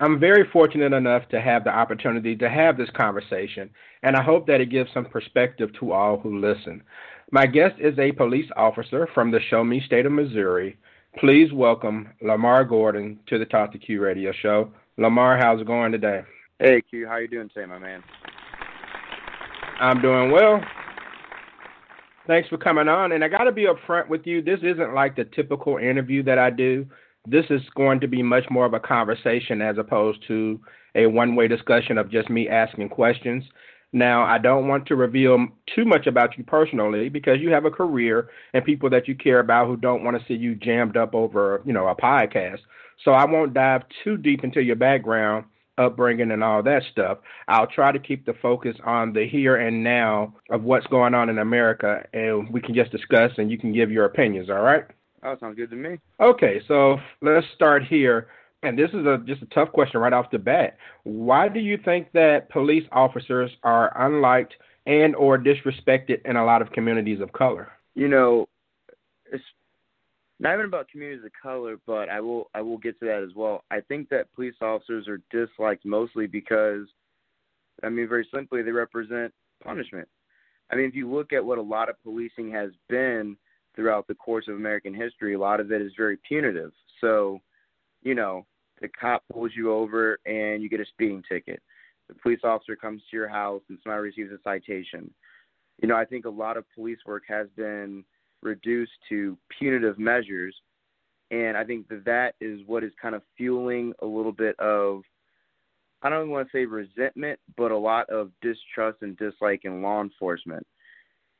I'm very fortunate enough to have the opportunity to have this conversation, and I hope that it gives some perspective to all who listen. My guest is a police officer from the Show Me State of Missouri. Please welcome Lemar Gordon to the Talk to Q radio show. Lemar, how's it going today? Hey Q, how you doing today, my man? I'm doing well. Thanks for coming on. And I got to be upfront with you. This isn't like the typical interview that I do this is going to be much more of a conversation as opposed to a one way discussion of just me asking questions. Now, I don't want to reveal too much about you personally because you have a career and people that you care about who don't want to see you jammed up over, you know, a podcast. So I won't dive too deep into your background, upbringing, and all that stuff. I'll try to keep the focus on the here and now of what's going on in America, and we can just discuss and you can give your opinions. All right? Oh, sounds good to me. Okay, so let's start here. And this is a just a tough question right off the bat. Why do you think that police officers are unliked and or disrespected in a lot of communities of color? You know, it's not even about communities of color, but I will I will get to that as well. I think that police officers are disliked mostly because I mean very simply they represent punishment. I mean if you look at what a lot of policing has been throughout the course of American history, a lot of it is very punitive. So, you know, the cop pulls you over and you get a speeding ticket. The police officer comes to your house and somebody receives a citation. You know, I think a lot of police work has been reduced to punitive measures. And I think that that is what is kind of fueling a little bit of, I don't want to say resentment, but a lot of distrust and dislike in law enforcement.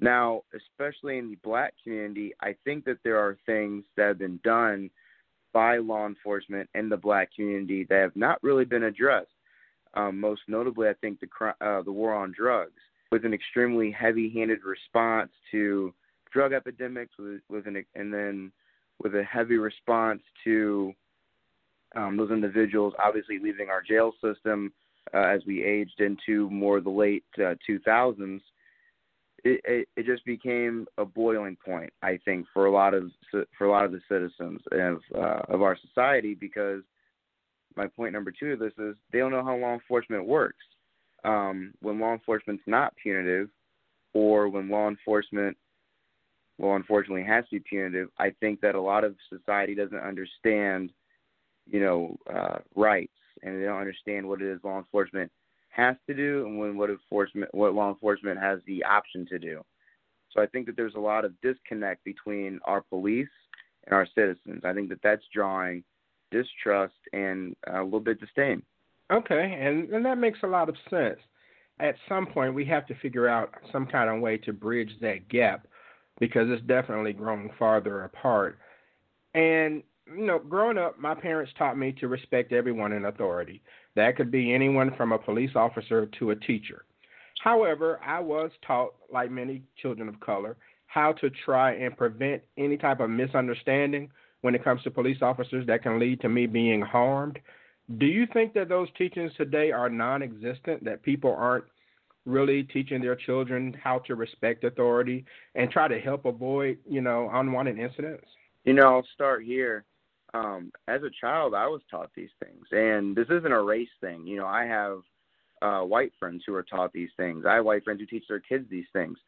Now, especially in the black community, I think that there are things that have been done by law enforcement in the black community that have not really been addressed. Um, most notably, I think the uh, the war on drugs, with an extremely heavy-handed response to drug epidemics, with, with an and then with a heavy response to um, those individuals obviously leaving our jail system uh, as we aged into more the late uh, 2000s it, it, it just became a boiling point, I think, for a lot of for a lot of the citizens of uh, of our society. Because my point number two of this is they don't know how law enforcement works. Um, when law enforcement's not punitive, or when law enforcement, well, unfortunately, has to be punitive, I think that a lot of society doesn't understand, you know, uh, rights, and they don't understand what it is law enforcement has to do and when what enforcement what law enforcement has the option to do. So I think that there's a lot of disconnect between our police and our citizens. I think that that's drawing distrust and uh, a little bit disdain. Okay, and, and that makes a lot of sense. At some point, we have to figure out some kind of way to bridge that gap because it's definitely growing farther apart. And you know, growing up, my parents taught me to respect everyone in authority. That could be anyone from a police officer to a teacher. However, I was taught, like many children of color, how to try and prevent any type of misunderstanding when it comes to police officers that can lead to me being harmed. Do you think that those teachings today are non existent, that people aren't really teaching their children how to respect authority and try to help avoid, you know, unwanted incidents? You know, I'll start here um, as a child, I was taught these things, and this isn't a race thing. You know, I have uh, white friends who are taught these things. I have white friends who teach their kids these things.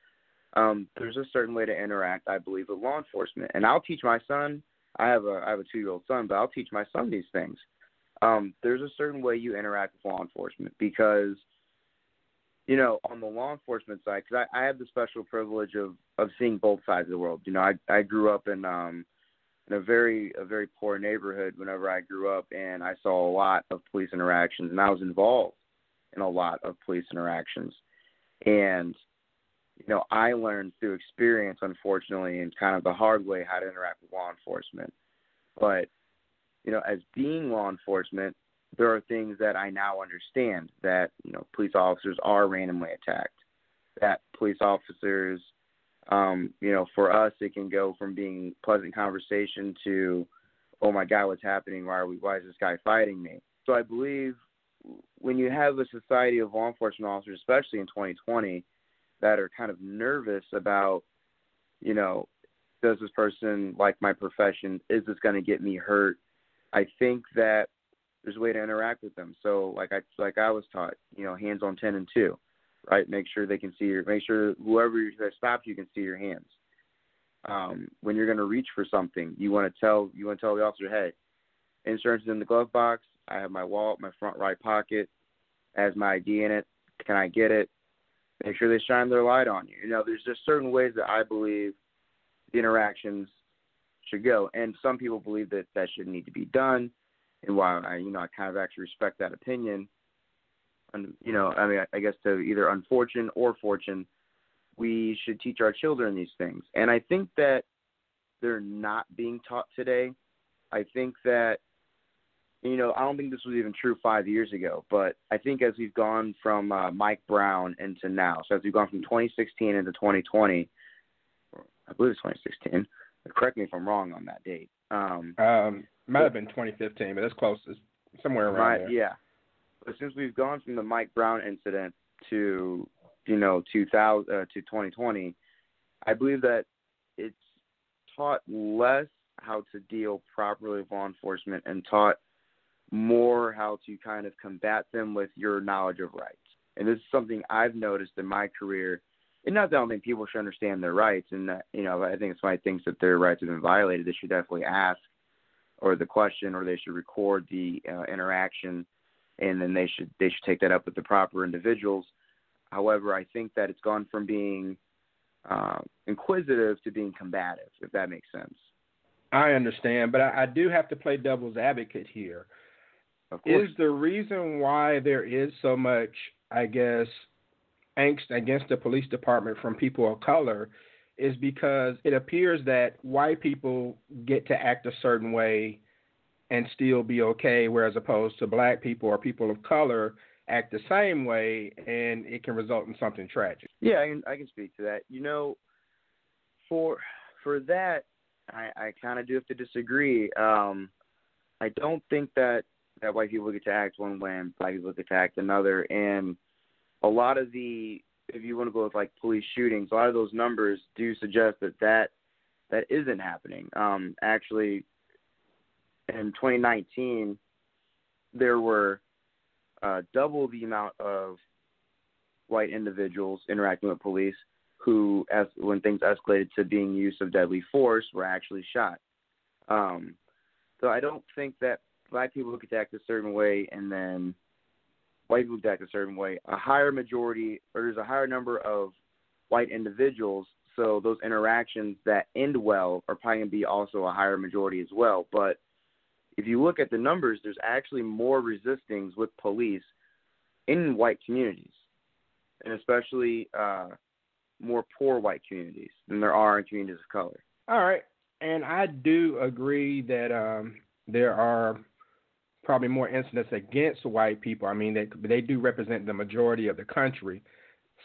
Um, there's a certain way to interact, I believe, with law enforcement, and I'll teach my son I have a I have a two year old son, but I'll teach my son these things. Um, there's a certain way you interact with law enforcement because, you know, on the law enforcement side, because I, I have the special privilege of of seeing both sides of the world. You know, I I grew up in um in a very a very poor neighborhood whenever I grew up, and I saw a lot of police interactions, and I was involved in a lot of police interactions, and you know, I learned through experience, unfortunately, and kind of the hard way how to interact with law enforcement. But, you know, as being law enforcement, there are things that I now understand that, you know, police officers are randomly attacked, that police officers, um, you know, for us, it can go from being pleasant conversation to, oh my God, what's happening? Why are we, why is this guy fighting me? So I believe when you have a society of law enforcement officers, especially in 2020, that are kind of nervous about, you know, does this person like my profession? Is this going to get me hurt? I think that there's a way to interact with them. So like I like I was taught, you know, hands on ten and two, right? Make sure they can see your make sure whoever that stops you can see your hands. Um, when you're going to reach for something, you want to tell you want to tell the officer, hey, insurance is in the glove box. I have my wallet, my front right pocket, has my ID in it. Can I get it? make sure they shine their light on you. You know, there's just certain ways that I believe the interactions should go, and some people believe that that should need to be done. And while I, you know, I kind of actually respect that opinion, and you know, I mean, I guess to either unfortune or fortune, we should teach our children these things. And I think that they're not being taught today. I think that you know, I don't think this was even true five years ago, but I think as we've gone from uh, Mike Brown into now, so as we've gone from 2016 into 2020, I believe it's 2016. Correct me if I'm wrong on that date. Um, um might have been 2015, but that's close. It's somewhere around right, there. Yeah, but since we've gone from the Mike Brown incident to you know 2000 uh, to 2020, I believe that it's taught less how to deal properly with law enforcement and taught more how to kind of combat them with your knowledge of rights. And this is something I've noticed in my career. And not that I don't think people should understand their rights, and that, you know, I think if somebody thinks that their rights have been violated, they should definitely ask, or the question, or they should record the uh, interaction, and then they should they should take that up with the proper individuals. However, I think that it's gone from being uh, inquisitive to being combative, if that makes sense. I understand, but I, I do have to play devil's advocate here is the reason why there is so much, I guess, angst against the police department from people of color is because it appears that white people get to act a certain way and still be okay, whereas opposed to black people or people of color act the same way and it can result in something tragic. Yeah, I can I can speak to that. You know, for for that I, I kinda do have to disagree. Um I don't think that that white people get to act one way and black people get to act another. And a lot of the, if you want to go with like police shootings, a lot of those numbers do suggest that that that isn't happening. Um, actually, in 2019, there were uh, double the amount of white individuals interacting with police who, as when things escalated to being use of deadly force, were actually shot. Um, so I don't think that black people look attacked a certain way and then white people attacked a certain way, a higher majority or there's a higher number of white individuals. So those interactions that end well are probably going to be also a higher majority as well. But if you look at the numbers, there's actually more resistings with police in white communities, and especially uh, more poor white communities than there are in communities of color. All right, and I do agree that um, there are probably more incidents against white people. I mean, they they do represent the majority of the country.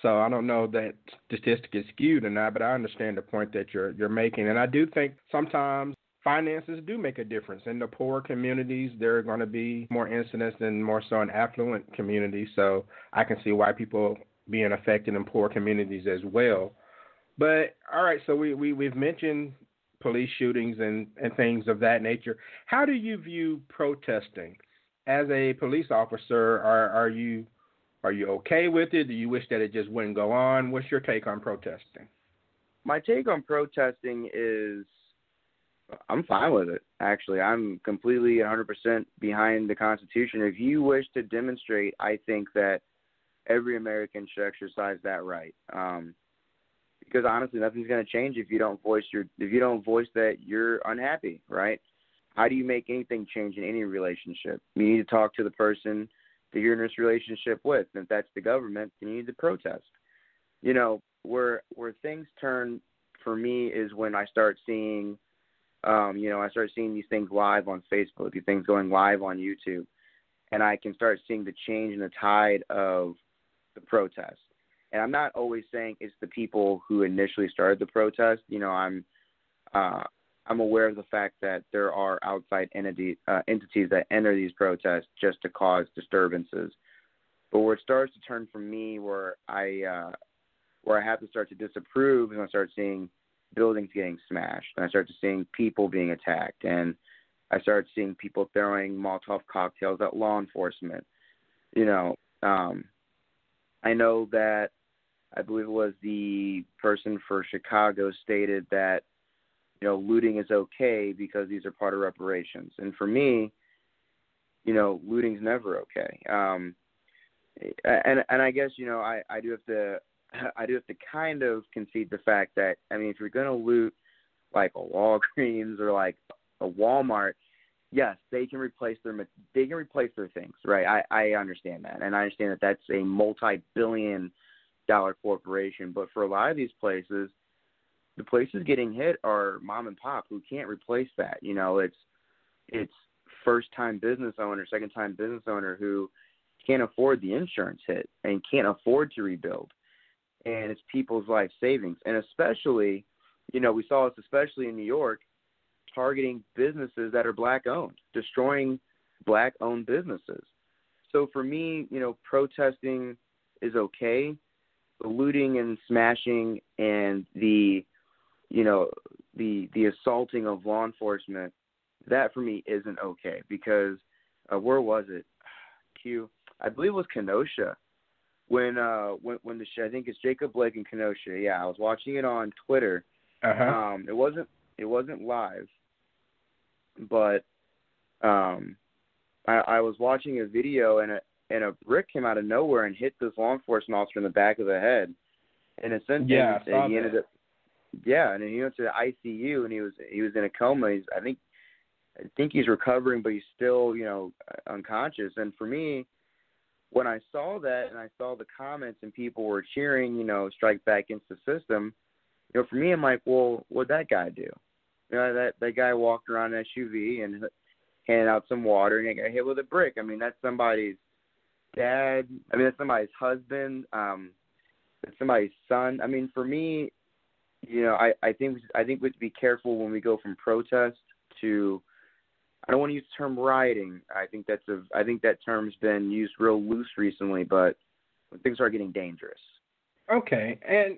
So I don't know that statistic is skewed or not, but I understand the point that you're you're making, and I do think sometimes finances do make a difference. In the poor communities, there are going to be more incidents than more so in affluent communities. So I can see why people being affected in poor communities as well. But all right, so we, we we've mentioned police shootings and, and things of that nature. How do you view protesting? As a police officer, are are you are you okay with it? Do you wish that it just wouldn't go on? What's your take on protesting? My take on protesting is I'm fine with it. Actually, I'm completely 100% behind the Constitution. If you wish to demonstrate, I think that every American should exercise that right. Um, because honestly, nothing's going to change if you don't voice your if you don't voice that you're unhappy, right? How do you make anything change in any relationship? You need to talk to the person that you're in this relationship with. And if that's the government, then you need to protest. You know, where where things turn for me is when I start seeing um, you know, I start seeing these things live on Facebook, these things going live on YouTube, and I can start seeing the change in the tide of the protest. And I'm not always saying it's the people who initially started the protest. You know, I'm uh, I'm aware of the fact that there are outside entity, uh, entities that enter these protests just to cause disturbances. But where it starts to turn for me, where I uh, where I have to start to disapprove, is when I start seeing buildings getting smashed, and I start to seeing people being attacked, and I start seeing people throwing Molotov cocktails at law enforcement. You know, um, I know that I believe it was the person for Chicago stated that you know looting is okay because these are part of reparations, and for me, you know, looting's never okay. Um, and and I guess you know I I do have to I do have to kind of concede the fact that I mean, if you're going to loot like a Walgreens or like a Walmart, yes, they can replace their they can replace their things, right? I I understand that, and I understand that that's a multi-billion dollar corporation. But for a lot of these places, the places getting hit are mom and pop who can't replace that. You know, it's it's first time business owner, second time business owner who can't afford the insurance hit and can't afford to rebuild and it's people's life savings. And especially, you know, we saw this especially in New York, targeting businesses that are black owned, destroying black owned businesses. So for me, you know, protesting is okay. The looting and smashing and the you know, the the assaulting of law enforcement, that for me isn't okay because uh, where was it? Q I believe it was Kenosha when uh when when the show I think it's Jacob Blake and Kenosha. Yeah, I was watching it on Twitter. Uh-huh. Um, it wasn't it wasn't live, but um, I, I was watching a video and a and a brick came out of nowhere and hit this law enforcement officer in the back of the head. And essentially, yeah, he ended up. Yeah, and then he went to the ICU and he was he was in a coma. He's I think I think he's recovering, but he's still you know unconscious. And for me, when I saw that and I saw the comments and people were cheering, you know, strike back against the system, you know, for me, I'm like, well, what'd that guy do? You know, that that guy walked around an SUV and handed out some water and he got hit with a brick. I mean, that's somebody's dad. I mean, that's somebody's husband. Um, that's somebody's son. I mean, for me, you know, I I think I think we have to be careful when we go from protest to I don't want to use the term rioting. I think that's a I think that term's been used real loose recently, but when things are getting dangerous. Okay, and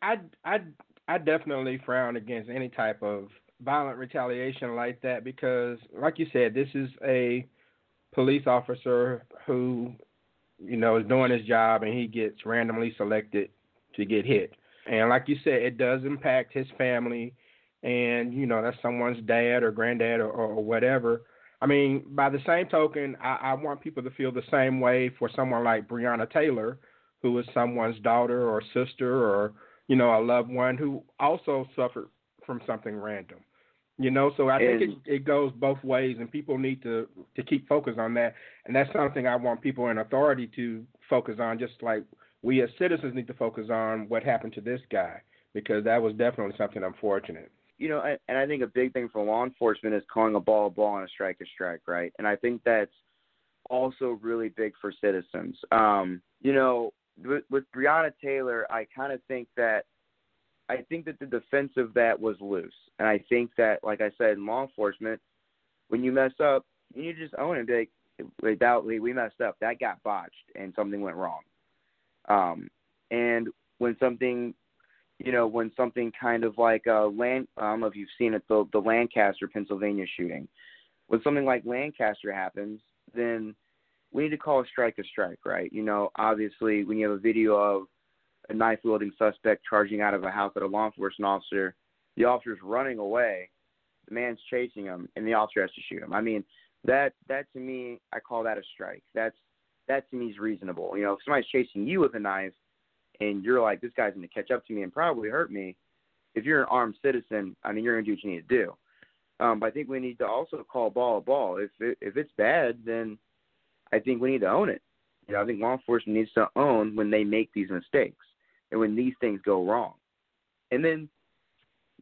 I I I definitely frown against any type of violent retaliation like that because, like you said, this is a police officer who, you know, is doing his job and he gets randomly selected to get hit. And like you said, it does impact his family and you know that's someone's dad or granddad or, or whatever. I mean, by the same token, I, I want people to feel the same way for someone like Breonna Taylor, who is someone's daughter or sister or you know a loved one who also suffered from something random. You know, so I and, think it, it goes both ways, and people need to to keep focus on that, and that's something I want people in authority to focus on, just like we as citizens need to focus on what happened to this guy because that was definitely something unfortunate you know, and I think a big thing for law enforcement is calling a ball a ball and a strike a strike, right? And I think that's also really big for citizens. Um, you know, with, with Breonna Taylor, I kind of think that I think that the defense of that was loose, and I think that, like I said, in law enforcement, when you mess up, you just own it like, without we messed up, that got botched, and something went wrong. Um, and when something you know, when something kind of like uh, Land, I don't know if you've seen it, the the Lancaster, Pennsylvania shooting. When something like Lancaster happens, then we need to call a strike a strike, right? You know, obviously, when you have a video of a knife wielding suspect charging out of a house at a law enforcement officer, the officer's running away. the man's chasing him, and the officer has to shoot him. I mean, that that to me, I call that a strike. That's that to me is reasonable. You know, if somebody's chasing you with a knife, and you're like, this guy's going to catch up to me and probably hurt me. If you're an armed citizen, I mean, you're going to do what you need to do. Um, but I think we need to also call ball a ball. If it, if it's bad, then I think we need to own it. You know, I think law enforcement needs to own when they make these mistakes and when these things go wrong. And then,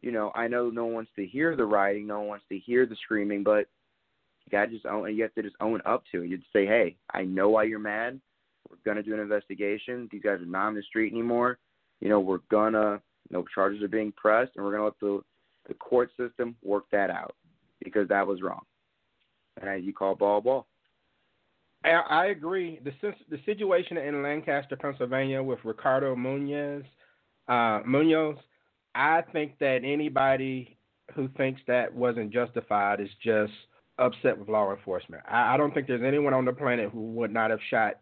you know, I know no one wants to hear the rioting, no one wants to hear the screaming, but you gotta just own. You have to just own up to it. You just say, hey, I know why you're mad. We're gonna do an investigation. These guys are not on the street anymore. You know, we're gonna. No charges are being pressed, and we're gonna let the the court system work that out because that was wrong. And you call ball ball. I, I agree. The the situation in Lancaster, Pennsylvania, with Ricardo Munoz, uh, Munoz, I think that anybody who thinks that wasn't justified is just upset with law enforcement. I, I don't think there's anyone on the planet who would not have shot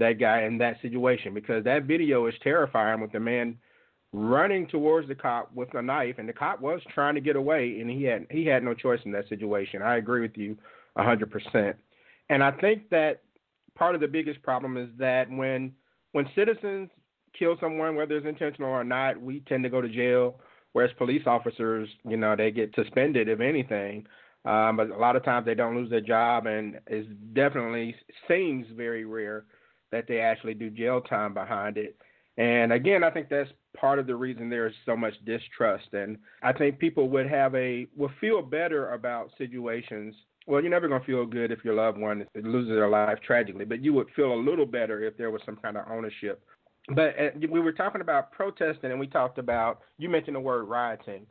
that guy in that situation because that video is terrifying with the man running towards the cop with a knife and the cop was trying to get away and he had he had no choice in that situation. I agree with you a hundred percent. And I think that part of the biggest problem is that when when citizens kill someone, whether it's intentional or not, we tend to go to jail. Whereas police officers, you know, they get suspended if anything. Um, but a lot of times they don't lose their job, and it definitely seems very rare that they actually do jail time behind it. And again, I think that's part of the reason there's so much distrust. And I think people would have a would feel better about situations. Well, you're never going to feel good if your loved one loses their life tragically, but you would feel a little better if there was some kind of ownership. But uh, we were talking about protesting, and we talked about you mentioned the word rioting.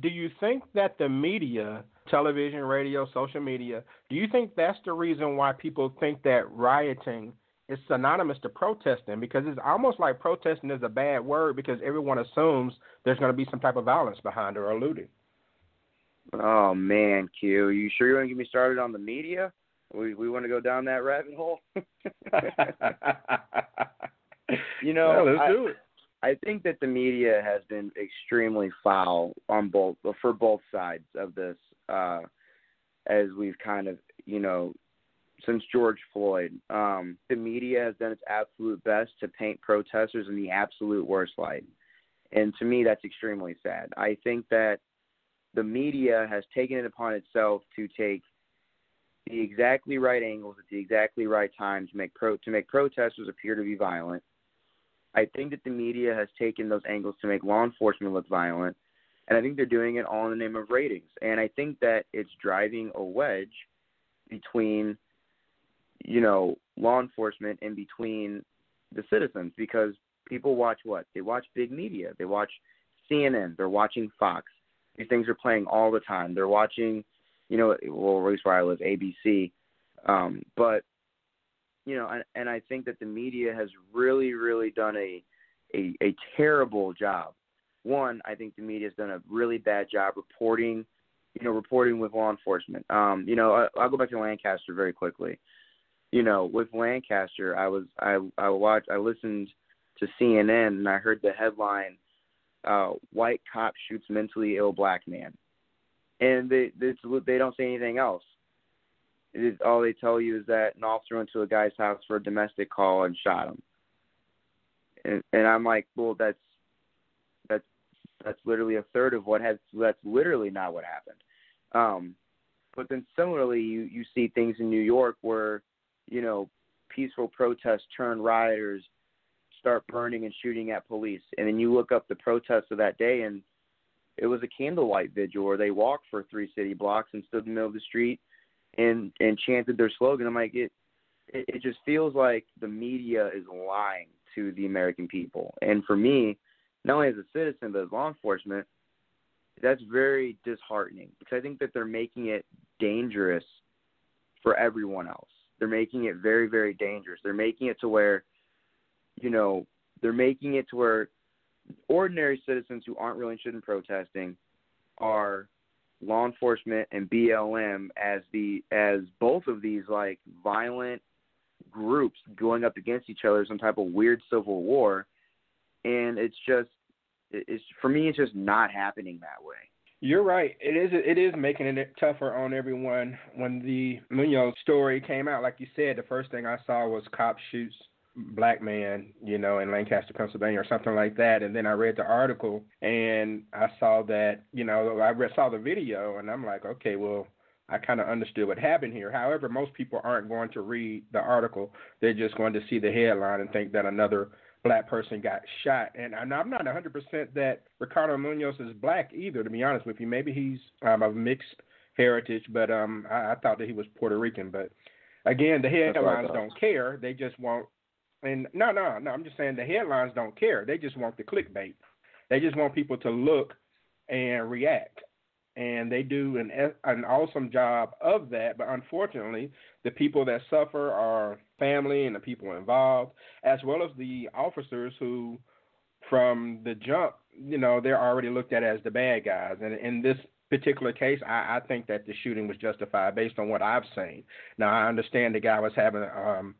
Do you think that the media, television, radio, social media, do you think that's the reason why people think that rioting is synonymous to protesting? Because it's almost like protesting is a bad word because everyone assumes there's going to be some type of violence behind it or looting. Oh man, Q, you sure you want to get me started on the media? We we want to go down that rabbit hole. you know, let's I, do it. I think that the media has been extremely foul on both for both sides of this, uh, as we've kind of you know since George Floyd. Um, the media has done its absolute best to paint protesters in the absolute worst light, and to me that's extremely sad. I think that the media has taken it upon itself to take the exactly right angles at the exactly right time to make pro to make protesters appear to be violent I think that the media has taken those angles to make law enforcement look violent, and I think they're doing it all in the name of ratings. And I think that it's driving a wedge between, you know, law enforcement and between the citizens because people watch what? They watch big media. They watch CNN. They're watching Fox. These things are playing all the time. They're watching, you know, well, at least where I live, ABC. Um, but you know, and, and I think that the media has really, really done a, a a terrible job. One, I think the media has done a really bad job reporting, you know, reporting with law enforcement. Um, you know, I, I'll go back to Lancaster very quickly. You know, with Lancaster, I was I I watched I listened to CNN and I heard the headline, uh, "White cop shoots mentally ill black man," and they they, they don't say anything else all they tell you is that an officer went to a guy's house for a domestic call and shot him. And, and I'm like, well, that's that's that's literally a third of what has. That's literally not what happened. Um, but then similarly, you you see things in New York where, you know, peaceful protests turn rioters start burning and shooting at police, and then you look up the protests of that day, and it was a candlelight vigil where they walked for three city blocks and stood in the middle of the street and and chanted their slogan. I'm like it, it it just feels like the media is lying to the American people. And for me, not only as a citizen but as law enforcement, that's very disheartening because I think that they're making it dangerous for everyone else. They're making it very very dangerous. They're making it to where you know, they're making it to where ordinary citizens who aren't really interested in protesting are law enforcement and BLM as the as both of these like violent groups going up against each other, some type of weird civil war, and it's just it's for me it's just not happening that way. You're right. It is it is making it tougher on everyone. When the Munoz story came out, like you said, the first thing I saw was cop shoots black man, you know, in Lancaster, Pennsylvania, or something like that. And then I read the article and I saw that, you know, I read, saw the video and I'm like, okay, well, I kind of understood what happened here. However, most people aren't going to read the article; they're just going to see the headline and think that another black person got shot. And I'm not 100% that Ricardo Munoz is black either. To be honest with you, maybe he's um, of mixed heritage, but um, I, I thought that he was Puerto Rican. But again, the headlines don't care; they just want and no, no, no. I'm just saying the headlines don't care. They just want the clickbait. They just want people to look and react. And they do an an awesome job of that. But unfortunately, the people that suffer are family and the people involved, as well as the officers who, from the jump, you know, they're already looked at as the bad guys. And in this particular case, I, I think that the shooting was justified based on what I've seen. Now I understand the guy was having um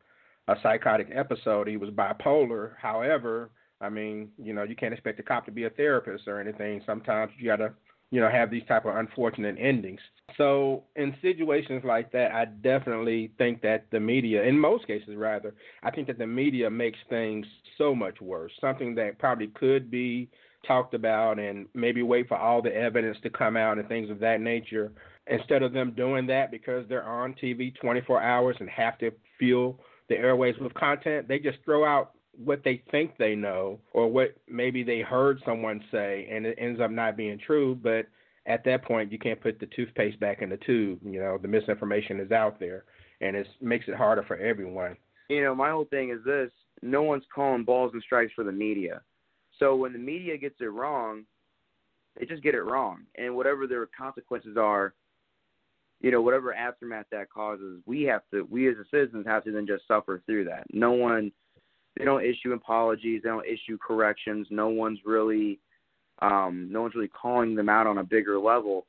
a psychotic episode. He was bipolar. However, I mean, you know, you can't expect a cop to be a therapist or anything. Sometimes you gotta, you know, have these type of unfortunate endings. So in situations like that, I definitely think that the media, in most cases rather, I think that the media makes things so much worse. Something that probably could be talked about and maybe wait for all the evidence to come out and things of that nature. Instead of them doing that because they're on TV 24 hours and have to fill the airways with content, they just throw out what they think they know or what maybe they heard someone say and it ends up not being true but at that point you can't put the toothpaste back in the tube. You know the misinformation is out there and it makes it harder for everyone. You know my whole thing is this. No one's calling balls and strikes for the media. So when the media gets it wrong they just get it wrong. And whatever their consequences are you know, whatever aftermath that causes, we have to, we as a citizens have to then just suffer through that. No one, they don't issue apologies, they don't issue corrections. No one's really, um, no one's really calling them out on a bigger level.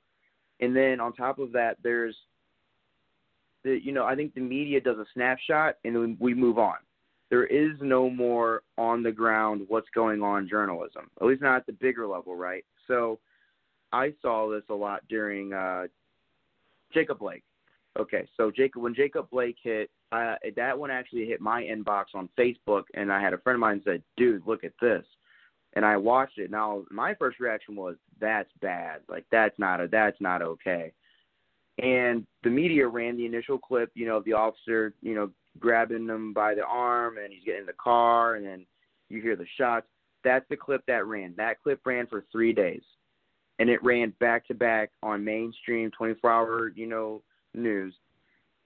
And then on top of that, there's, the, you know, I think the media does a snapshot and then we move on. There is no more on the ground what's going on journalism, at least not at the bigger level, right? So I saw this a lot during uh, Jacob Blake. Okay, so Jacob, when Jacob Blake hit, uh, that one actually hit my inbox on Facebook, and I had a friend of mine said, "Dude, look at this," and I watched it. Now, my first reaction was, "That's bad. Like that's not a that's not okay." And the media ran the initial clip, you know, of the officer, you know, grabbing him by the arm, and he's getting in the car, and then you hear the shots. That's the clip that ran. That clip ran for three days and it ran back to back on mainstream 24 hour, you know, news.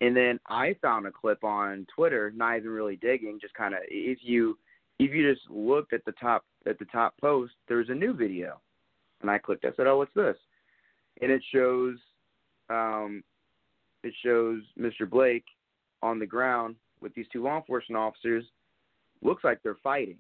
And then I found a clip on Twitter, not even really digging, just kind of if you if you just looked at the top at the top post, there's a new video, and I clicked. I said, "Oh, what's this?" And it shows, um, it shows Mr. Blake on the ground with these two law enforcement officers. Looks like they're fighting.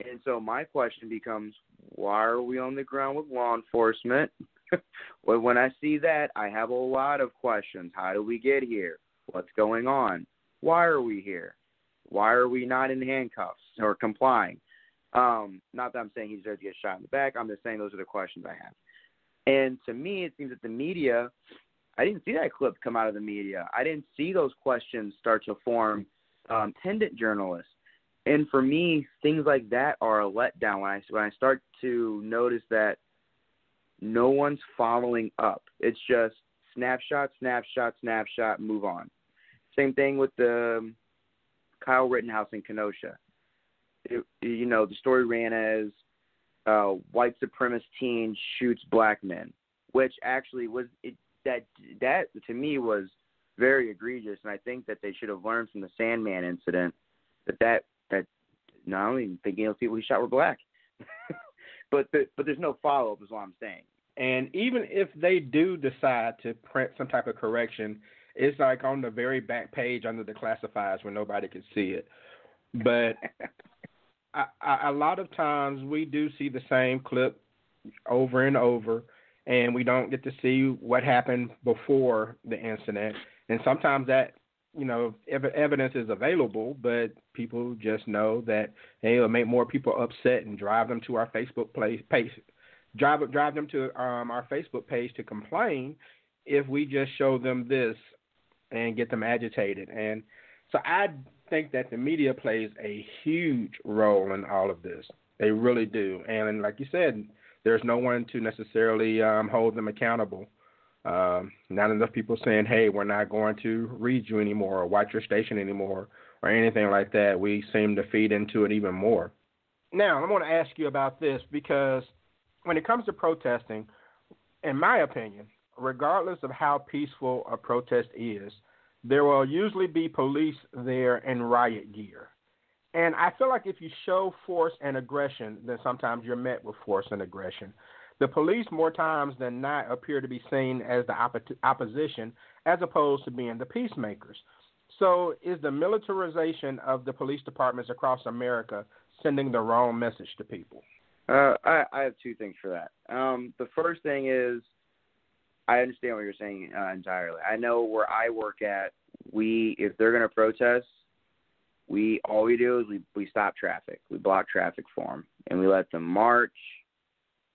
And so my question becomes, why are we on the ground with law enforcement? well, when I see that, I have a lot of questions. How do we get here? What's going on? Why are we here? Why are we not in handcuffs or complying? Um, not that I'm saying he deserves to get shot in the back. I'm just saying those are the questions I have. And to me, it seems that the media, I didn't see that clip come out of the media. I didn't see those questions start to form um, pendant journalists and for me, things like that are a letdown when I when I start to notice that no one's following up. It's just snapshot, snapshot, snapshot, move on. Same thing with the um, Kyle Rittenhouse in Kenosha. It, you know, the story ran as uh, white supremacist teen shoots black men, which actually was it, that that to me was very egregious, and I think that they should have learned from the Sandmann incident that that that not only thinking those people he shot were black, but the, but there's no follow up is what I'm saying. And even if they do decide to print some type of correction, it's like on the very back page under the classifieds where nobody can see it. But I, I, a lot of times we do see the same clip over and over, and we don't get to see what happened before the incident. And sometimes that you know ev- evidence is available, but people just know that hey, it'll make more people upset and drive them to our Facebook place, page drive drive them to um, our Facebook page to complain if we just show them this and get them agitated. And so I think that the media plays a huge role in all of this. They really do. And like you said, there's no one to necessarily um, hold them accountable. Um, not enough people saying, "Hey, we're not going to read you anymore or watch your station anymore." or anything like that. We seem to feed into it even more. Now, I want to ask you about this because when it comes to protesting, in my opinion, regardless of how peaceful a protest is, there will usually be police there in riot gear. And I feel like if you show force and aggression, then sometimes you're met with force and aggression. The police, more times than not, appear to be seen as the opposition as opposed to being the peacemakers. So, is the militarization of the police departments across America sending the wrong message to people? Uh, I, I have two things for that. Um, the first thing is, I understand what you're saying uh, entirely. I know where I work at, we if they're going to protest, we all we do is we we stop traffic, we block traffic for them, and we let them march.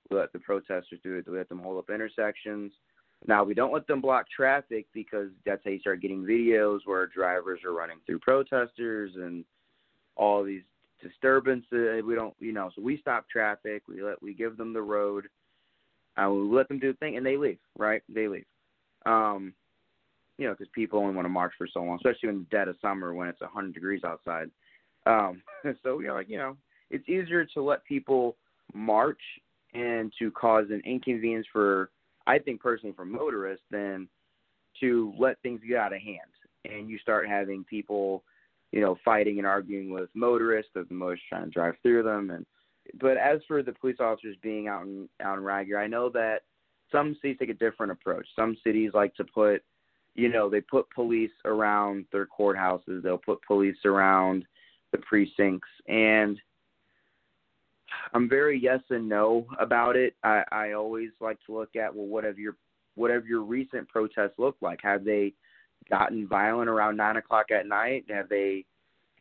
We let the protesters do it. We let them hold up intersections. Now we don't let them block traffic because that's how you start getting videos where drivers are running through protesters and all these disturbances. We don't, you know, so we stop traffic. We let we give them the road. Uh, we let them do the thing, and they leave. Right? They leave. Um, you know, because people only want to march for so long, especially in the dead of summer when it's a 100 degrees outside. Um, so you know, like you know, it's easier to let people march and to cause an inconvenience for I think personally for motorists than to let things get out of hand. And you start having people, you know, fighting and arguing with motorists because the motorists trying to drive through them. And but as for the police officers being out in out in riot I know that some cities take a different approach. Some cities like to put you know, they put police around their courthouses, they'll put police around the precincts. And I'm very yes and no about it. I, I always like to look at well, what have your what have your recent protests looked like? Have they gotten violent around nine o'clock at night? Have they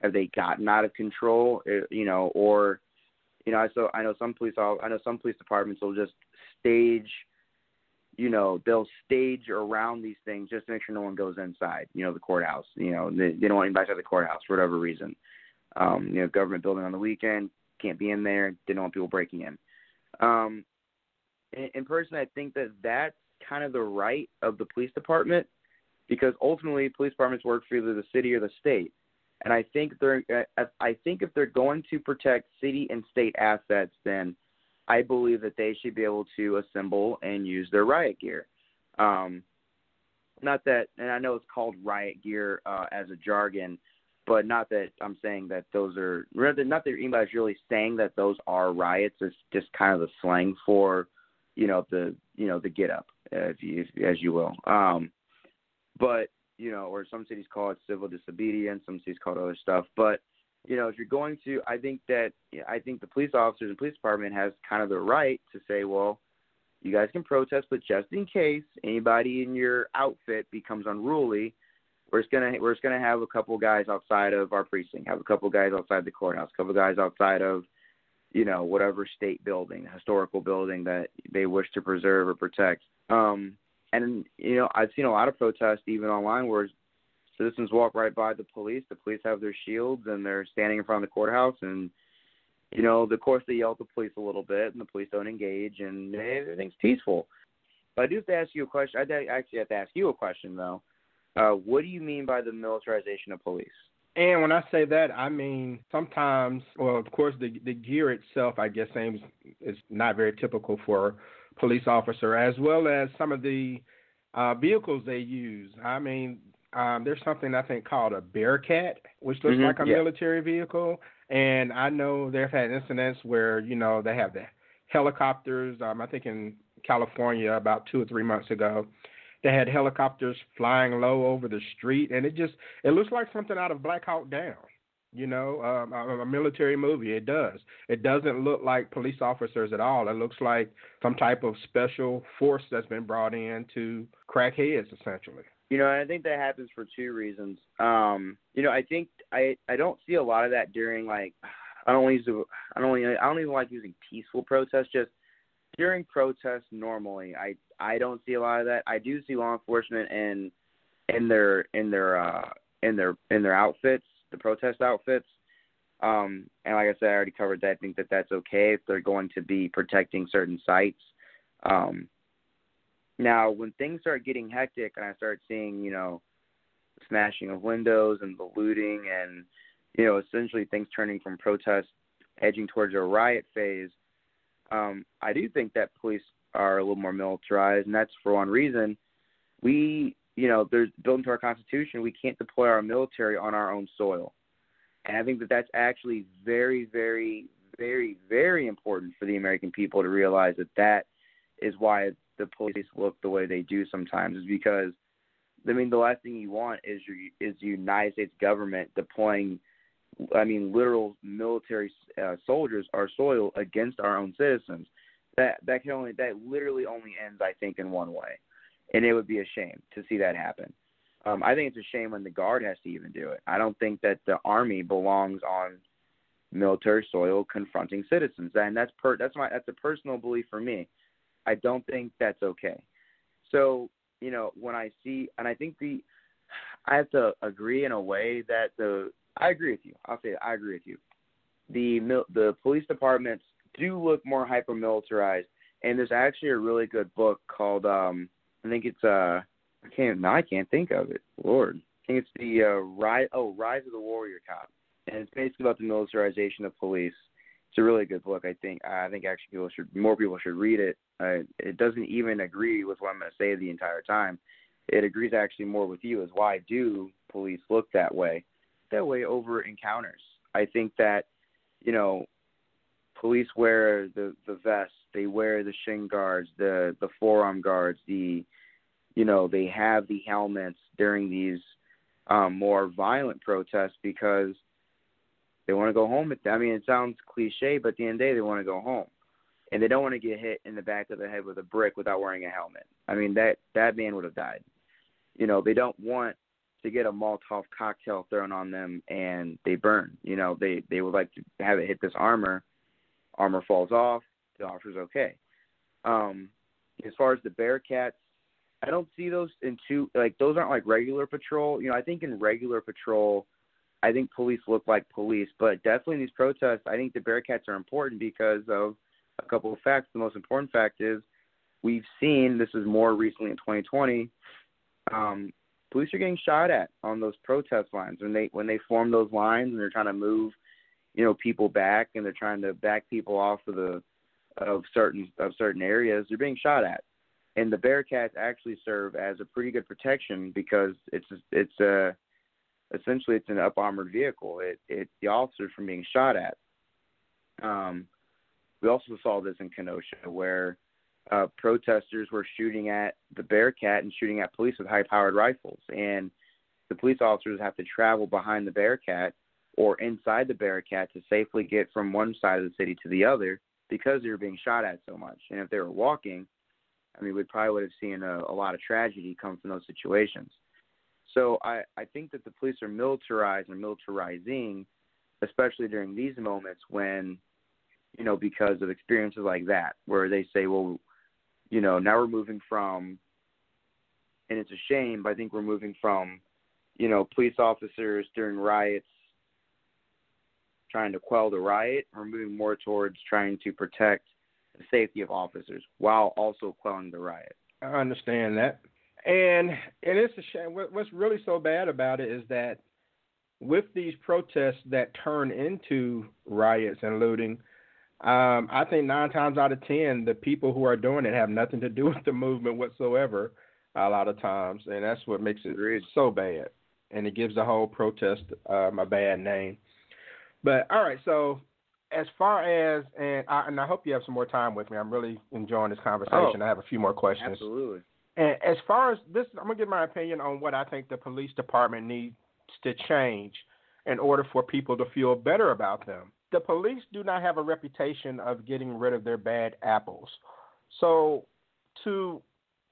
have they gotten out of control? Uh, you know, or you know, I so I know some police I know some police departments will just stage you know they'll stage around these things just to make sure no one goes inside you know the courthouse you know they, they don't want anybody inside the courthouse for whatever reason um you know government building on the weekend can't be in there. Didn't want people breaking in. Um, and, and personally, I think that that's kind of the right of the police department because ultimately police departments work for either the city or the state. And I think they're uh, I think if they're going to protect city and state assets, then I believe that they should be able to assemble and use their riot gear. Um, not that, and I know it's called riot gear uh, as a jargon, but not that I'm saying that those are rather not that anybody's really saying that those are riots. It's just kind of the slang for, you know, the you know the get up, if you, as you will. Um, but you know, or some cities call it civil disobedience, some cities call it other stuff. But you know, if you're going to, I think that I think the police officers and police department has kind of the right to say, well, you guys can protest, but just in case anybody in your outfit becomes unruly, we're just gonna we're just gonna have a couple guys outside of our precinct, have a couple guys outside the courthouse, a couple guys outside of, you know, whatever state building, historical building that they wish to preserve or protect. Um, and you know, I've seen a lot of protests even online where citizens walk right by the police. The police have their shields and they're standing in front of the courthouse and you know, of course they yell at the police a little bit and the police don't engage and everything's peaceful. But I do have to ask you a question. I actually have to ask you a question though. Uh, what do you mean by the militarization of police? And when I say that, I mean sometimes, well, of course, the the gear itself, I guess, seems is not very typical for a police officer, as well as some of the uh, vehicles they use. I mean, um, there's something I think called a Bearcat, which looks mm-hmm, like a yeah. military vehicle, and I know they've had incidents where you know they have the helicopters. Um, I think in California about two or three months ago, they had helicopters flying low over the street, and it just it looks like something out of Black Hawk Down. You know, um, a, a military movie. It does. It doesn't look like police officers at all. It looks like some type of special force that's been brought in to crack heads, essentially. You know, I think that happens for two reasons. Um, you know, I think I I don't see a lot of that during like I don't use I don't I don't even like using peaceful protests. Just during protests normally, I I don't see a lot of that. I do see law enforcement in in their in their uh in their in their outfits, the protest outfits. Um, and like I said, I already covered that. I think that that's okay if they're going to be protecting certain sites. Um, now, when things start getting hectic and I start seeing, you know, smashing of windows and the looting and, you know, essentially things turning from protest edging towards a riot phase, um, I do think that police are a little more militarized, and that's for one reason. We, you know, there's built into our Constitution, we can't deploy our military on our own soil. And I think that that's actually very, very, very, very important for the American people to realize that that is why the police look the way they do sometimes is because I mean the last thing you want is your is the United States government deploying I mean literal military uh, soldiers our soil against our own citizens. That that can only that literally only ends I think in one way, and it would be a shame to see that happen. Um, I think it's a shame when the guard has to even do it. I don't think that the army belongs on military soil confronting citizens, and that's per that's my that's a personal belief for me. I don't think that's okay. So, you know, when I see, and I think the, I have to agree in a way that the, I agree with you. I'll say I agree with you. The the police departments do look more hyper militarized, and there's actually a really good book called, um, I think it's uh, I can't now I can't think of it. Lord, I think it's the uh, rise oh Rise of the Warrior Cop, and it's basically about the militarization of police it's a really good book. I think I think actually people should more people should read it. Uh, it doesn't even agree with what I'm going to say the entire time. It agrees actually more with you as why do police look that way? That way over encounters. I think that you know police wear the the vest, they wear the shin guards, the the forearm guards, the you know they have the helmets during these um, more violent protests because they want to go home. I mean, it sounds cliche, but at the end of the day, they want to go home, and they don't want to get hit in the back of the head with a brick without wearing a helmet. I mean, that that man would have died. You know, they don't want to get a Molotov cocktail thrown on them and they burn. You know, they they would like to have it hit this armor. Armor falls off. The officer's okay. Um, as far as the Bearcats, I don't see those in two like those aren't like regular patrol. You know, I think in regular patrol I think police look like police, but definitely in these protests, I think the Bearcats are important because of a couple of facts. The most important fact is we've seen this is more recently in 2020. Um, police are getting shot at on those protest lines when they when they form those lines and they're trying to move, you know, people back and they're trying to back people off of the of certain of certain areas. They're being shot at, and the Bearcats actually serve as a pretty good protection because it's it's a essentially it's an up armored vehicle. It it the officers from being shot at. Um, we also saw this in Kenosha where uh, protesters were shooting at the Bearcat and shooting at police with high powered rifles, and the police officers have to travel behind the Bearcat or inside the Bearcat to safely get from one side of the city to the other because they were being shot at so much. And if they were walking, I mean, we probably would have seen a, a lot of tragedy come from those situations. So I, I think that the police are militarized and militarizing, especially during these moments when, you know, because of experiences like that, where they say, well, you know, now we're moving from, and it's a shame, but I think we're moving from, you know, police officers during riots trying to quell the riot, we're moving more towards trying to protect the safety of officers while also quelling the riot. I understand that. And and it's a shame. What's really so bad about it is that with these protests that turn into riots and looting, um, I think nine times out of ten, the people who are doing it have nothing to do with the movement whatsoever. A lot of times, and that's what makes it so bad, and it gives the whole protest um, a bad name. But all right, so as far as and I, and I hope you have some more time with me. I'm really enjoying this conversation. Oh, I have a few more questions. Absolutely. And as far as this, I'm gonna give my opinion on what I think the police department needs to change in order for people to feel better about them. The police do not have a reputation of getting rid of their bad apples. So, to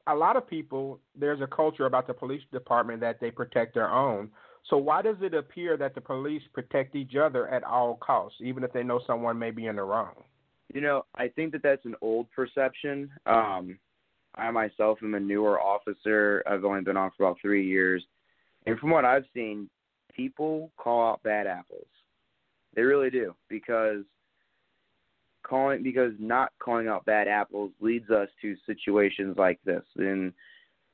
a lot of people, there's a culture about the police department that they protect their own. So, why does it appear that the police protect each other at all costs, even if they know someone may be in the wrong? You know, I think that that's an old perception. Um, I myself am a newer officer. I've only been on for about three years, and from what I've seen, people call out bad apples. They really do because calling because not calling out bad apples leads us to situations like this. And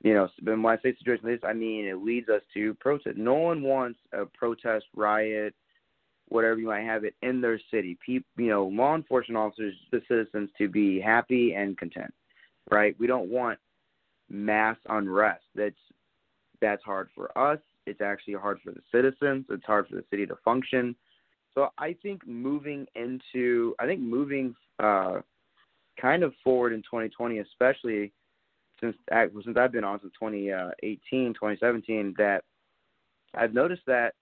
you know, when I say situation like this, I mean it leads us to protest. No one wants a protest, riot, whatever you might have it in their city. People, you know, law enforcement officers, the citizens, to be happy and content. Right? We don't want mass unrest. That's that's hard for us. It's actually hard for the citizens. It's hard for the city to function. So I think moving into, I think moving uh, kind of forward in 2020, especially since since I've been on since 2018, 2017, that I've noticed that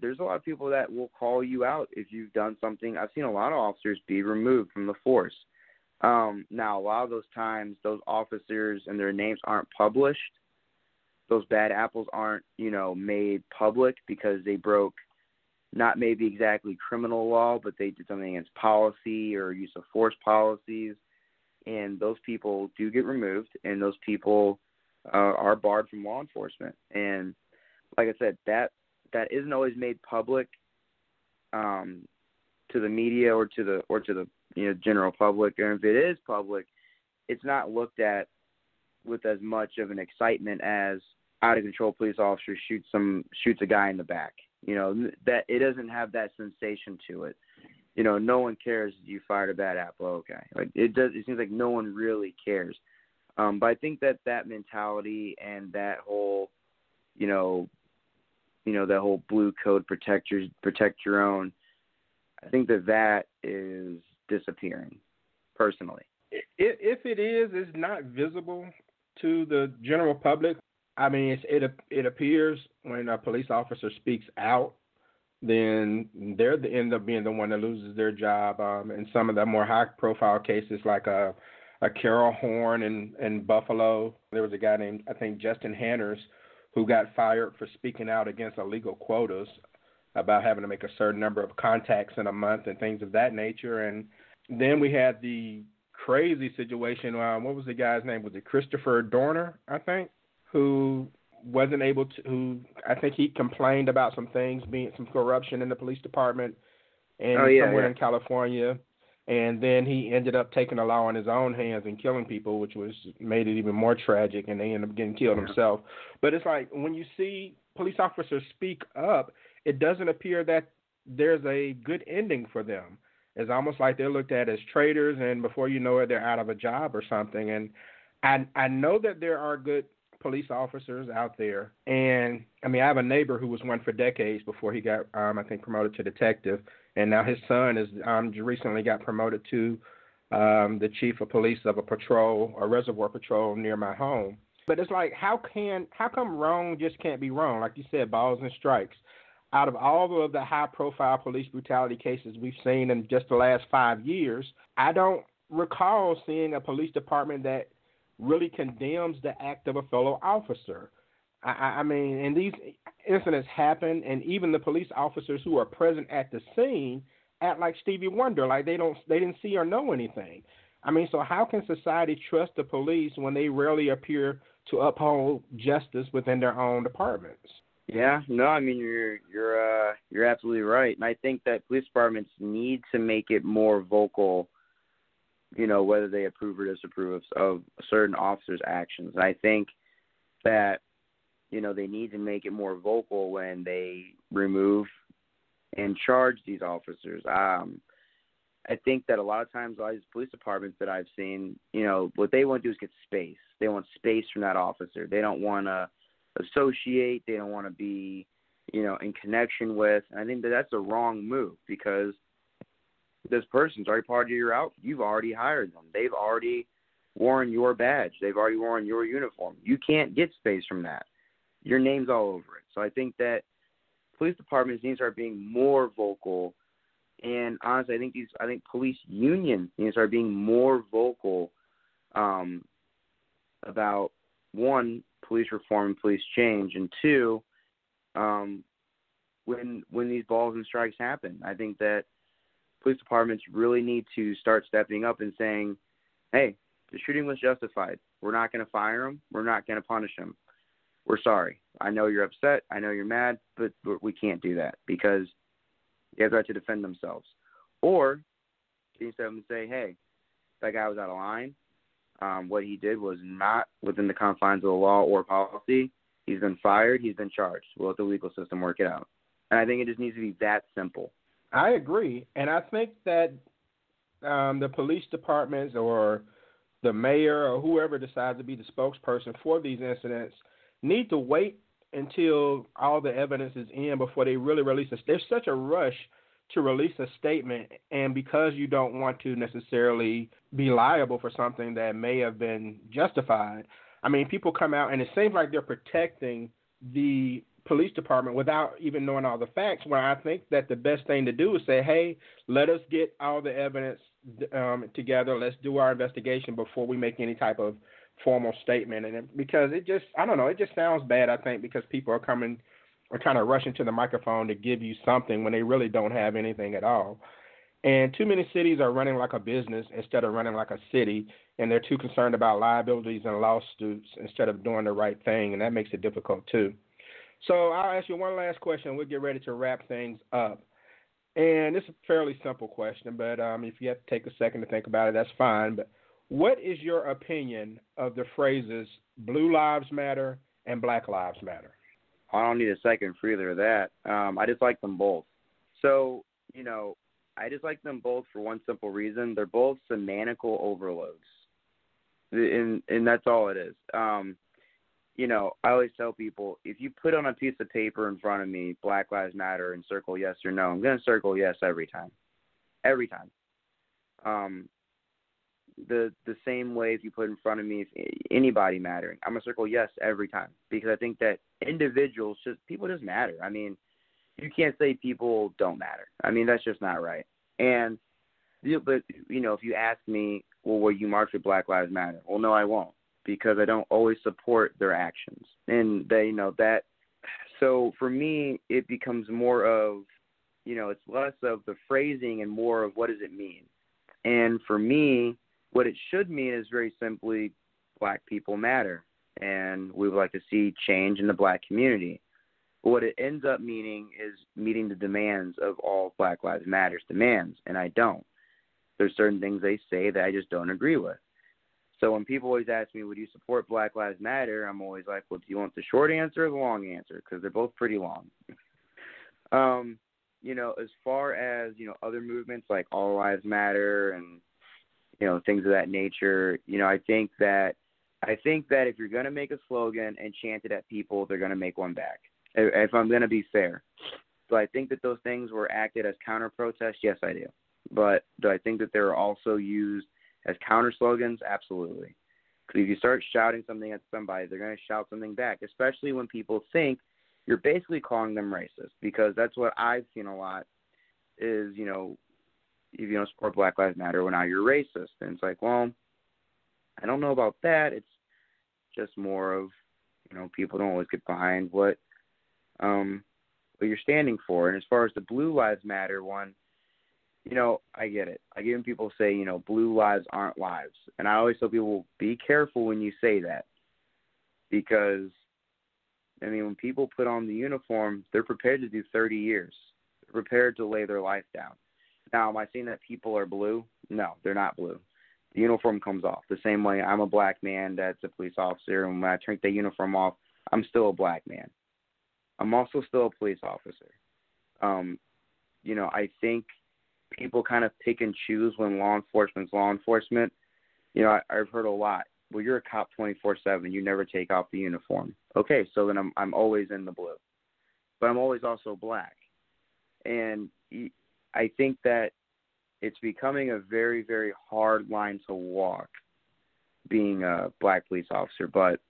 there's a lot of people that will call you out if you've done something. I've seen a lot of officers be removed from the force. Um, now, a lot of those times, those officers and their names aren't published. Those bad apples aren't, you know, made public because they broke not maybe exactly criminal law, but they did something against policy or use of force policies, and those people do get removed, and those people uh, are barred from law enforcement. And like I said, that that isn't always made public um, to the media or to the or to the you know general public, and if it is public, it's not looked at with as much of an excitement as out of control police officer shoots some shoots a guy in the back. You know that it doesn't have that sensation to it. You know, no one cares you fired a bad apple. Okay, like it does. It seems like no one really cares. Um, but I think that that mentality and that whole, you know, you know, that whole blue code protect your protect your own. I think that that is disappearing, personally. If, it is, it's not visible to the general public. I mean, it it appears when a police officer speaks out, then they're the end up being the one that loses their job. Um, in some of the more high profile cases, like a a Cariol Horne in in Buffalo, there was a guy named I think Justin Hanners who got fired for speaking out against illegal quotas about having to make a certain number of contacts in a month and things of that nature. And then we had the crazy situation. Um, what was the guy's name? Was it Christopher Dorner? I think who wasn't able to who I think he complained about some things being some corruption in the police department and oh, yeah, somewhere yeah. in California. And then he ended up taking the law in his own hands and killing people, which was made it even more tragic. And they ended up getting killed Yeah. himself. But it's like when you see police officers speak up, it doesn't appear that there's a good ending for them. It's almost like they're looked at as traitors, and before you know it, they're out of a job or something. And I I know that there are good police officers out there, and I mean I have a neighbor who was one for decades before he got um I think promoted to detective, and now his son is um recently got promoted to um the chief of police of a patrol, a reservoir patrol near my home. But it's like how can how come wrong just can't be wrong? Like you said, balls and strikes. Out of all of the high profile police brutality cases we've seen in just the last five years, I don't recall seeing a police department that really condemns the act of a fellow officer. I, I mean, and these incidents happen, and even the police officers who are present at the scene act like Stevie Wonder, like they don't, they didn't see or know anything. I mean, so how can society trust the police when they rarely appear to uphold justice within their own departments? Yeah, no, I mean you're you're uh you're absolutely right. And I think that police departments need to make it more vocal, you know, whether they approve or disapprove of, of certain officers' actions. And I think that you know, they need to make it more vocal when they remove and charge these officers. Um I think that a lot of times, a lot of these police departments that I've seen, you know, what they want to do is get space. They want space from that officer. They don't want to associate. They don't want to be, you know, in connection with. And I think that that's a wrong move because this person's already part of your outfit. You've already hired them. They've already worn your badge. They've already worn your uniform. You can't get space from that. Your name's all over it. So I think that police departments need to start being more vocal. And honestly, I think these, I think police unions need to start being more vocal um, about one police reform and police change, and two, um, when when these balls and strikes happen. I think that police departments really need to start stepping up and saying, "Hey, the shooting was justified. We're not going to fire him. We're not going to punish him. We're sorry. I know you're upset. I know you're mad, but we can't do that because they have the right to defend themselves." Or can you step up and say, "Hey, that guy was out of line. Um, what he did was not within the confines of the law or policy. He's been fired. He's been charged. We'll let the legal system work it out." And I think it just needs to be that simple. I agree, and I think that um, the police departments or the mayor or whoever decides to be the spokesperson for these incidents need to wait until all the evidence is in before they really release it. There's such a rush to release a statement, and because you don't want to necessarily be liable for something that may have been justified, I mean, people come out and it seems like they're protecting the police department without even knowing all the facts. When I think that the best thing to do is say, hey, let us get all the evidence um, together. Let's do our investigation before we make any type of formal statement. And it, because it just, I don't know, it just sounds bad. I think because people are coming, are kind of rushing to the microphone to give you something when they really don't have anything at all. And too many cities are running like a business instead of running like a city, and they're too concerned about liabilities and lawsuits instead of doing the right thing, and that makes it difficult too. So I'll ask you one last question. We'll get ready to wrap things up. And it's a fairly simple question, but um, if you have to take a second to think about it, that's fine. But what is your opinion of the phrases "Blue Lives Matter" and "Black Lives Matter"? I don't need a second for either of that. Um, I just like them both. So you know, I just like them both for one simple reason: they're both semantical overloads, and and that's all it is. Um, you know, I always tell people if you put on a piece of paper in front of me, Black Lives Matter, and circle yes or no, I'm going to circle yes every time. Every time. Um, the the same way if you put in front of me anybody mattering, I'm gonna circle yes every time because I think that individuals just people just matter. I mean, you can't say people don't matter. I mean that's just not right. And but you know if you ask me, well, will you march with Black Lives Matter? Well, no, I won't because I don't always support their actions. And they, you know, that so for me it becomes more of you know, it's less of the phrasing and more of what does it mean. And for me, what it should mean is very simply black people matter and we would like to see change in the black community. But what it ends up meaning is meeting the demands of all Black Lives Matters demands, and I don't. There's certain things they say that I just don't agree with. So when people always ask me, "Would you support Black Lives Matter?" I'm always like, "Well, do you want the short answer or the long answer?" Because they're both pretty long. um, you know, as far as you know, other movements like All Lives Matter and you know things of that nature. You know, I think that I think that if you're going to make a slogan and chant it at people, they're going to make one back. If I'm going to be fair, so I think that those things were acted as counter protests. Yes, I do. But do I think that they were also used as counter slogans, absolutely. Because if you start shouting something at somebody, they're going to shout something back, especially when people think you're basically calling them racist. Because that's what I've seen a lot is, you know, if you don't support Black Lives Matter, well, now you're racist. And it's like, well, I don't know about that. It's just more of, you know, people don't always get behind what um what you're standing for. And as far as the Blue Lives Matter one, you know, I get it. I get when people say, you know, blue lives aren't lives. And I always tell people, be careful when you say that. Because, I mean, when people put on the uniform, they're prepared to do 30 years. They're prepared to lay their life down. Now, am I saying that people are blue? No, they're not blue. The uniform comes off. The same way I'm a black man that's a police officer, and when I take the uniform off, I'm still a black man. I'm also still a police officer. Um, you know, I think – people kind of pick and choose when law enforcement's law enforcement. You know, I, I've heard a lot. Well, you're a cop 24/7. You never take off the uniform. Okay, so then I'm I'm always in the blue, but I'm always also black, and I think that it's becoming a very very hard line to walk, being a black police officer. But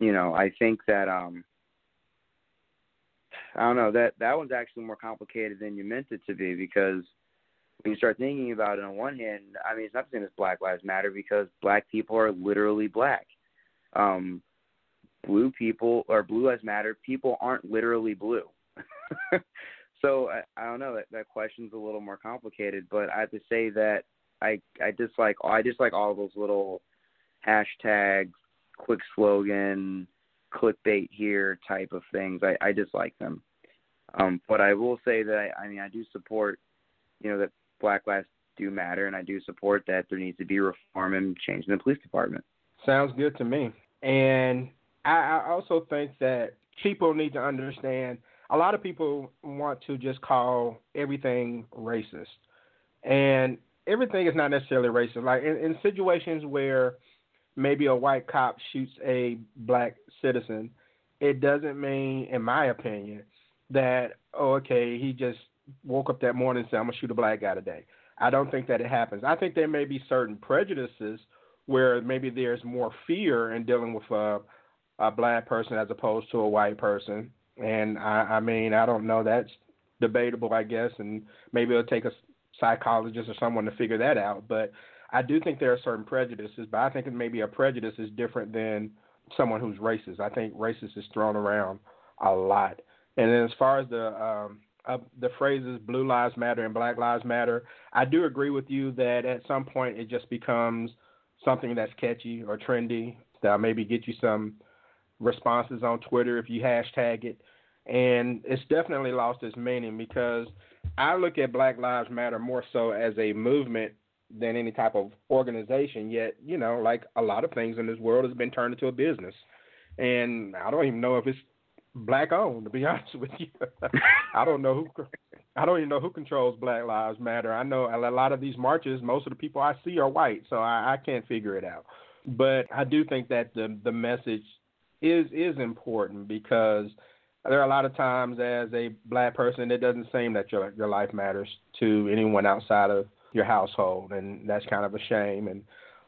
you know, I think that um I don't know that that one's actually more complicated than you meant it to be because when you start thinking about it, on one hand, I mean, it's not the same as Black Lives Matter because black people are literally black. Um, blue people or Blue Lives Matter, people aren't literally blue. So I, I don't know that that question's a little more complicated, but I have to say that I I dislike I dislike all those little hashtags, quick slogan, clickbait here type of things. I I dislike them. Um, but I will say that I, I mean I do support, you know, that Black lives do matter, and I do support that there needs to be reform and change in the police department. Sounds good to me. And I, I also think that people need to understand. A lot of people want to just call everything racist, and everything is not necessarily racist. Like in, in situations where maybe a white cop shoots a black citizen, it doesn't mean, in my opinion, that oh, okay, he just woke up that morning and said, I'm gonna shoot a black guy today. I don't think that it happens. I think there may be certain prejudices where maybe there's more fear in dealing with a, a black person as opposed to a white person. And I, I mean, I don't know. That's debatable, I guess, and maybe it'll take a psychologist or someone to figure that out. But I do think there are certain prejudices, but I think maybe a prejudice is different than someone who's racist. I think racist is thrown around a lot. And then as far as the um, uh, the phrases "Blue Lives Matter" and "Black Lives Matter," I do agree with you that at some point it just becomes something that's catchy or trendy. That'll maybe get you some responses on Twitter if you hashtag it, and it's definitely lost its meaning because I look at Black Lives Matter more so as a movement than any type of organization. Yet, you know, like a lot of things in this world has been turned into a business, and I don't even know if it's black owned. To be honest with you, I don't know who. I don't even know who controls Black Lives Matter. I know a lot of these marches. Most of the people I see are white, so I, I can't figure it out. But I do think that the the message is is important because there are a lot of times as a black person it doesn't seem that your your life matters to anyone outside of your household and that's kind of a shame and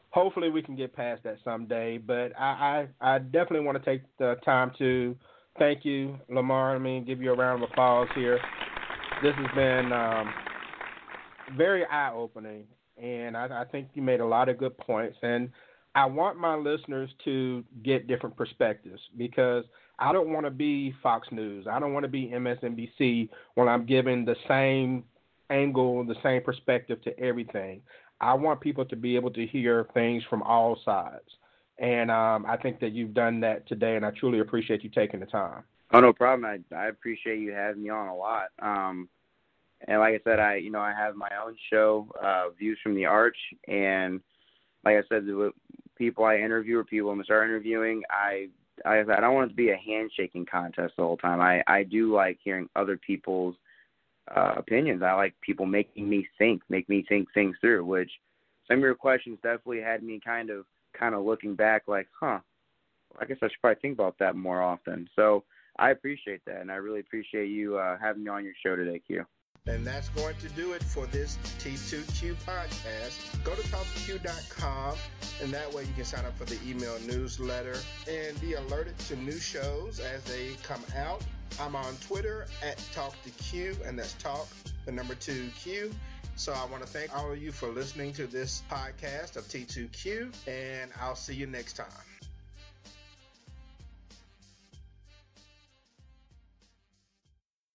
hopefully we can get past that someday but i i, I definitely want to take the time to thank you, Lemar. I mean, give you a round of applause here. This has been um, very eye opening, and I, I think you made a lot of good points. And I want my listeners to get different perspectives because I don't want to be Fox News. I don't want to be MSNBC when I'm giving the same angle, the same perspective to everything. I want people to be able to hear things from all sides. And um, I think that you've done that today, and I truly appreciate you taking the time. Oh, no problem. I I appreciate you having me on a lot. Um, and like I said, I you know I have my own show, uh, Views from the Arch, and like I said, the people I interview or people I'm gonna start interviewing, I I I don't want it to be a handshaking contest the whole time. I I do like hearing other people's uh, opinions. I like people making me think, make me think things through. Which some of your questions definitely had me kind of kind of looking back like, huh, I guess I should probably think about that more often. So I appreciate that, and I really appreciate you uh, having me on your show today, Q. And that's going to do it for this T2Q podcast. Go to talkq.com, and that way you can sign up for the email newsletter and be alerted to new shows as they come out. I'm on Twitter at Talk2Q, and that's Talk, the number two Q. So I want to thank all of you for listening to this podcast of T2Q, and I'll see you next time.